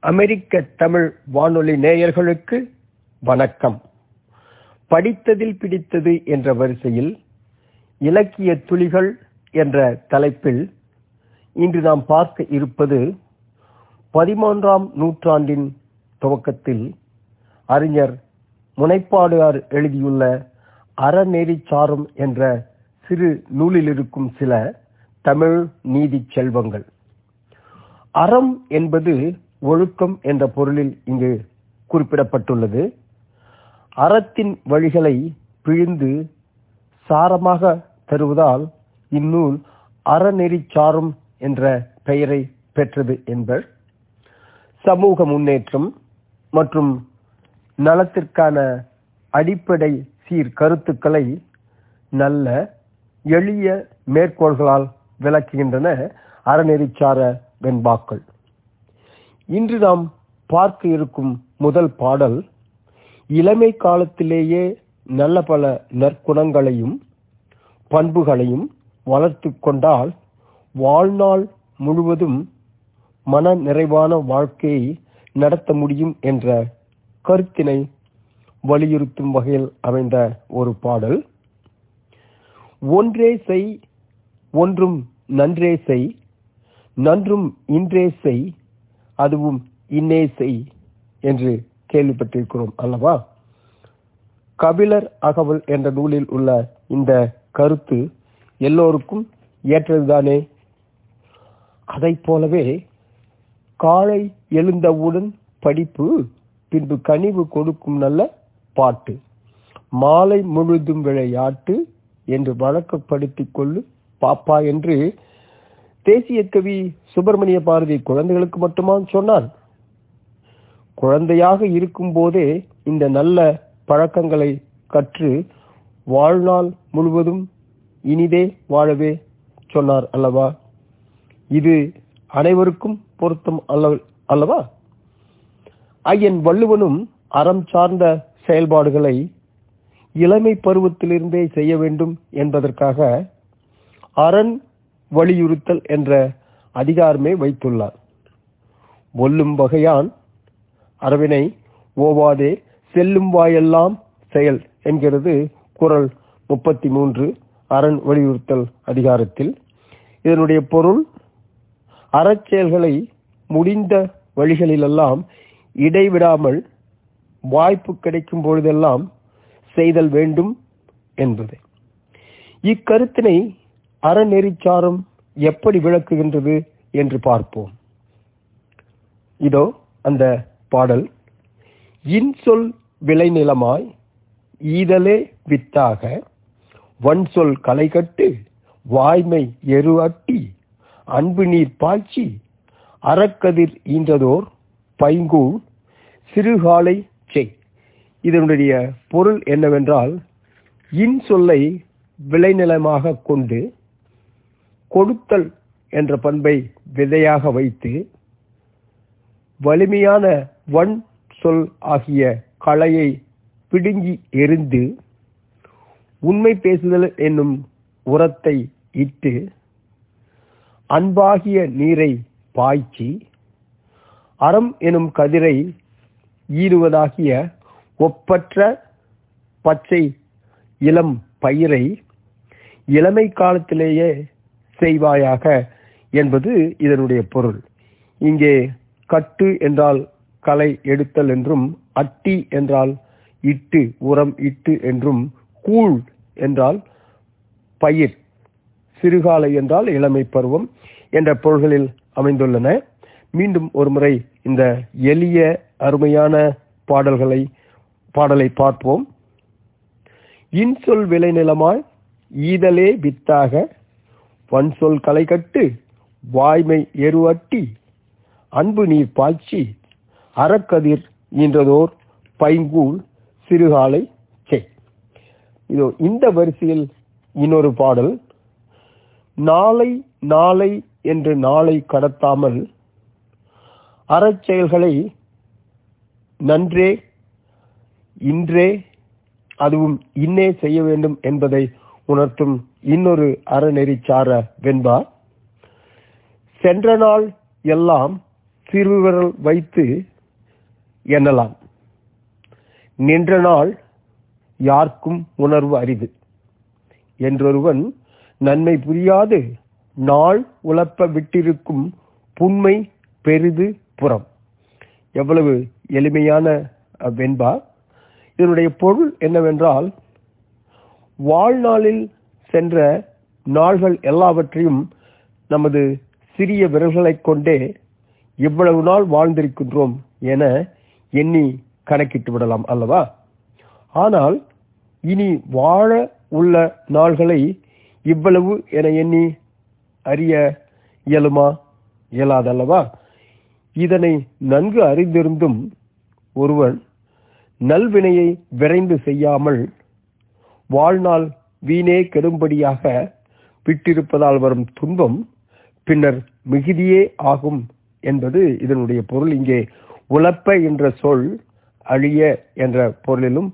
அமெரிக்க தமிழ் வானொலி நேயர்களுக்கு வணக்கம். படித்ததில் பிடித்தது என்ற வரிசையில் இலக்கிய துளிகள் என்ற தலைப்பில் இன்று நாம் பார்க்க இருப்பது பதிமூன்றாம் நூற்றாண்டின் துவக்கத்தில் அறிஞர் முனைப்பாடுகார் எழுதியுள்ள அறநெறி சாரும் என்ற சிறு நூலில் இருக்கும் சில தமிழ் நீதி செல்வங்கள். அறம் என்பது ஒழுக்கம் என்ற பொருளில் இங்கு குறிப்பிடப்பட்டுள்ளது. அறத்தின் வழிகளை பிழிந்து சாரமாக தருவதால் இந்நூல் அறநெறி சாரும் என்ற பெயரை பெற்றது என்பர். சமூக முன்னேற்றம் மற்றும் நலத்திற்கான அடிப்படை சீர் கருத்துக்களை நல்ல எளிய மேற்கோள்களால் விளக்குகின்றன அறநெறிச்சார வெண்பாக்கள். இன்று நாம் பார்க்க இருக்கும் முதல் பாடல் இளமை காலத்திலேயே நல்ல பல நற்குணங்களையும் பண்புகளையும் வளர்த்து கொண்டால் வாழ்நாள் முழுவதும் மன நிறைவான வாழ்க்கையை நடத்த முடியும் என்ற கருத்தினை வலியுறுத்தும் வகையில் அமைந்த ஒரு பாடல். ஒன்றே செய் ஒன்றும் நன்றே செய் நன்றும் இன்றே செய் அதுவும் இன்னே செய் என்று கேள்விப்பட்டிருக்கிறோம் அல்லவா? கபிலர் அகவல் என்ற நூலில் உள்ள இந்த கருத்து எல்லோருக்கும் ஏற்றதுதானே? அதை போலவே காலை எழுந்தவுடன் படிப்பு பின்பு கனிவு கொடுக்கும் நல்ல பாட்டு மாலை முழுதும் விளையாட்டு என்று வழக்கப்படுத்திக் கொள்ளு பாப்பா என்று தேசிய கவி சுப்பிரமணிய பாரதி குழந்தைகளுக்கு மட்டுமா சொன்னார் குழந்தையாக இருக்கும் போதே இந்த நல்ல பழக்கங்களை கற்று வாழ்நாள் முழுவதும் இனிதே வாழவே சொன்னார் அல்லவா? இது அனைவருக்கும் பொருத்தம் அல்ல அல்லவா? ஐயன் வள்ளுவனும் அறம் சார்ந்த செயல்பாடுகளை இளமை பருவத்திலிருந்தே செய்ய வேண்டும் என்பதற்காக அரண் வலியுறுத்தல் என்ற அதிகாரமே வைத்துள்ளார். ஒல்லும் வகையான் அரவினை ஓவாதே செல்லும் வாயெல்லாம் செயல் என்கிறது குரல் முப்பத்தி மூன்று அரண் வலியுறுத்தல் அதிகாரத்தில். இதனுடைய பொருள் அறச்செயல்களை முடிந்த வழிகளிலெல்லாம் இடைவிடாமல் வாய்ப்பு கிடைக்கும் பொழுதெல்லாம் செய்தல் வேண்டும் என்பது. இக்கருத்தினை அறநெறிச்சாரம் எப்படி விளக்குகின்றது என்று பார்ப்போம். இதோ அந்த பாடல். இன்சொல் விளைநிலமாய் ஈதலே வித்தாக வன்சொல் களைகட்டு வாய்மை எருவட்டி அன்பு நீர் பாய்ச்சி அறக்கதிர் ஈன்றதோர் பைங்கூழ் சிறுகாலை செய். இதனுடைய பொருள் என்னவென்றால் இன்சொல்லை விளைநிலமாக கொண்டு கொடுத்தல் என்ற பண்பை விதையாக வைத்து வலிமையான வன் சொல் ஆகிய களையை பிடுங்கி எரிந்து உண்மை பேசுதல் என்னும் உரத்தை இட்டு அன்பாகிய நீரை பாய்ச்சி அறம் எனும் கதிரை ஈடுவதாகிய ஒப்பற்ற பச்சை இளம் பயிரை இளமை காலத்திலேயே செய்வாயாக என்பது இதனுடைய பொருள். இங்கே கட்டு என்றால் களை எடுத்தல் என்றும் அட்டி என்றால் இட்டு உரம் இட்டு என்றும் கூழ் என்றால் பயிர் சிறுகாலை என்றால் இளமை பருவம் என்ற பொருள்களில் அமைந்துள்ளன. மீண்டும் ஒருமுறை இந்த எளிய அருமையான பாடல்களை பாடலை பார்ப்போம். இன்சொல் விளைநிலமாய் ஈதலே வித்தாக வன் சொல் களை கட்டு வாய்மை எரு அட்டி அன்பு நீர் பாய்ச்சி அறக்கதிர் ஈன்றதோர் பைங்கூழ் சிறுகாலை செய். இதோ இந்த வரிசையில் இன்னொரு பாடல். நாளை நாளை என்று நாளை கடத்தாமல் அறச்செயல்களை நன்றே இன்றே அதுவும் இன்னே செய்ய வேண்டும் என்பதை உணர்த்தும் இன்னொரு அறநெறிச்சார வெண்பா. சென்ற நாள் எல்லாம் சிறுவிரல் வைத்து எண்ணலாம். நின்ற நாள் யாருக்கும் உணர்வு அரிது. என்றொருவன் நன்மை புரியாது நாள் உழப்ப விட்டிருக்கும் புண்மை பெரிது புறம். எவ்வளவு எளிமையான வெண்பா. இதனுடைய பொருள் என்னவென்றால் வாழ்நாளில் சென்ற நாள்கள் எல்லாவற்றையும் நமது சிறிய விரல்களைக் கொண்டே இவ்வளவு நாள் வாழ்ந்திருக்கின்றோம் என எண்ணி கணக்கிட்டு விடலாம் அல்லவா? ஆனால் இனி வாழ உள்ள நாள்களை இவ்வளவு என எண்ணி அறிய இயலுமா? இயலாதல்லவா? இதனை நன்கு அறிந்திருந்தும் ஒருவன் நல்வினையை விரைந்து செய்யாமல் வாழ்நாள் வீணே கெடும்படியாக விட்டிருப்பதால் வரும் துன்பம் பின்னர் மிகுதியே ஆகும் என்பது இதனுடைய பொருள். இங்கே உழப்ப என்ற சொல் அழிய என்ற பொருளிலும்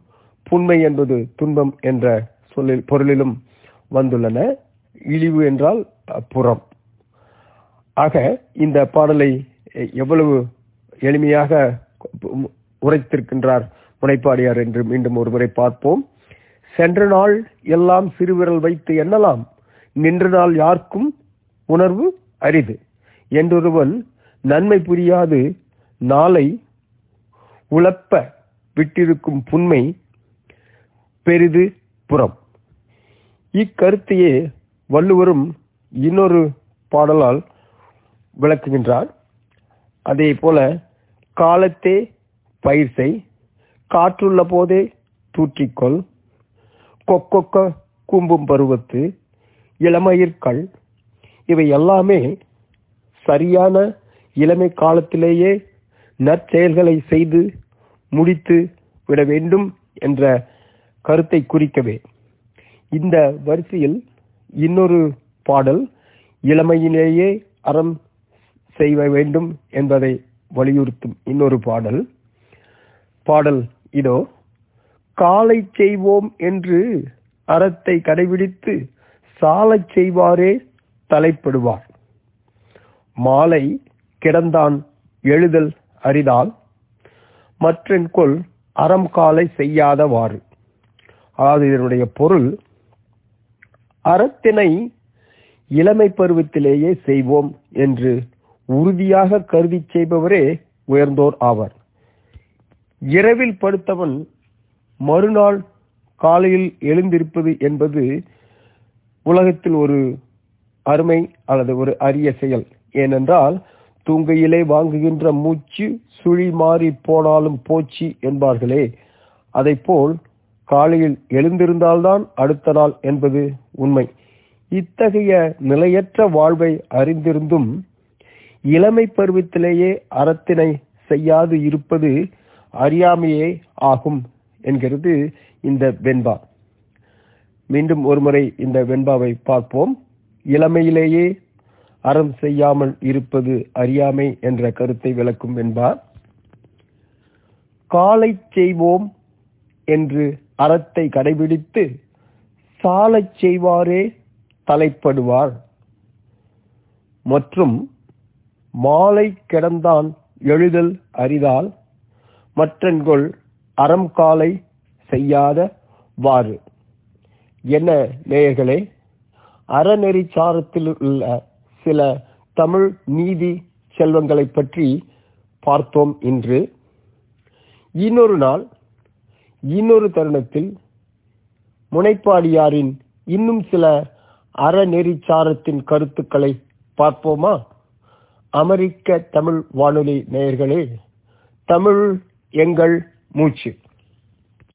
புண்மை என்பது துன்பம் என்ற சொல்லில் பொருளிலும் வந்துள்ளன. இழிவு என்றால் புறம். ஆக இந்த பாடலை எவ்வளவு எளிமையாக உரைத்திருக்கின்றார் முனைப்பாடியார் என்று மீண்டும் ஒருமுறை பார்ப்போம். சென்ற நாள் எல்லாம் சிறுவிரல் வைத்து எண்ணலாம். நின்ற நாள் யாருக்கும் உணர்வு அரிது. என்றொருவன் நன்மை புரியாது. நாளை உழப்ப விட்டிருக்கும் புண்மை பெரிது புறம். இக்கருத்தையே வள்ளுவரும் இன்னொரு பாடலால் விளக்குகின்றார். அதே போல காலத்தே பயிர் செய். காற்றுள்ள போதே தூற்றிக்கொள். கொக்கொக்க கூம்பும் பருவத்து இளமயிர்கள் இவை எல்லாமே சரியான இளமை காலத்திலேயே நற்செயல்களை செய்து முடித்து விட வேண்டும் என்ற கருத்தை குறிக்கவே. இந்த வரிசையில் இன்னொரு பாடல் இளமையிலேயே அறம் செய்ய வேண்டும் என்பதை வலியுறுத்தும் இன்னொரு பாடல் பாடல் இதோ. காலை செய்வோம் என்று அறத்தை கடைபிடித்து சாலச் செய்வாரே தலைப்படுவார். மாலை கிடந்தான் எழுதல் அரிதால் மற்றென்கொள் அறம் காலை செய்யாதவாறு. அதாவது இதனுடைய பொருள் அறத்தினை இளமை பருவத்திலேயே செய்வோம் என்று உறுதியாக கருதி செய்பவரே உயர்ந்தோர் ஆவர். இரவில் படுத்தவன் மறுநாள் காலையில் எழுந்திருப்பது என்பது உலகத்தில் ஒரு அருமை அல்லது ஒரு அரிய செயல். ஏனென்றால் தூங்கையிலே வாங்குகின்ற மூச்சு சுழி மாறி போனாலும் போச்சு என்பார்களே. அதைப்போல் காலையில் எழுந்திருந்தால்தான் அடுத்த நாள் என்பது உண்மை. இத்தகைய நிலையற்ற வாழ்வை அறிந்திருந்தும் இளமை பருவத்திலேயே அறத்தினை செய்யாது இருப்பது அறியாமையே ஆகும். என்கிறது இந்த வெண்பா. மீண்டும் ஒருமுறை இந்த வெண்பாவை பார்ப்போம். இளமையிலேயே அறம் செய்யாமல் இருப்பது அறியாமை என்ற கருத்தை விளக்கும் வெண்பா. காலை செய்வோம் என்று அறத்தை கடைபிடித்து சாலச் செய்வாரே தலைப்படுவார். மற்றும் மாலை கிடந்தான் எழுதல் அரிதால் மற்றன்கொள் அறம் காலை செய்யாத வாறு. என்ன நேயர்களே அறநெறி சாரத்தில் உள்ள சில தமிழ் நீதி செல்வங்களை பற்றி பார்த்தோம் இன்று. இன்னொரு நாள் இன்னொரு தருணத்தில் முனைப்பாடியாரின் இன்னும் சில அறநெறிச்சாரத்தின் கருத்துக்களை பார்ப்போமா? அமெரிக்க தமிழ் வானொலி நேயர்களே தமிழ் எங்கள் மூச்சு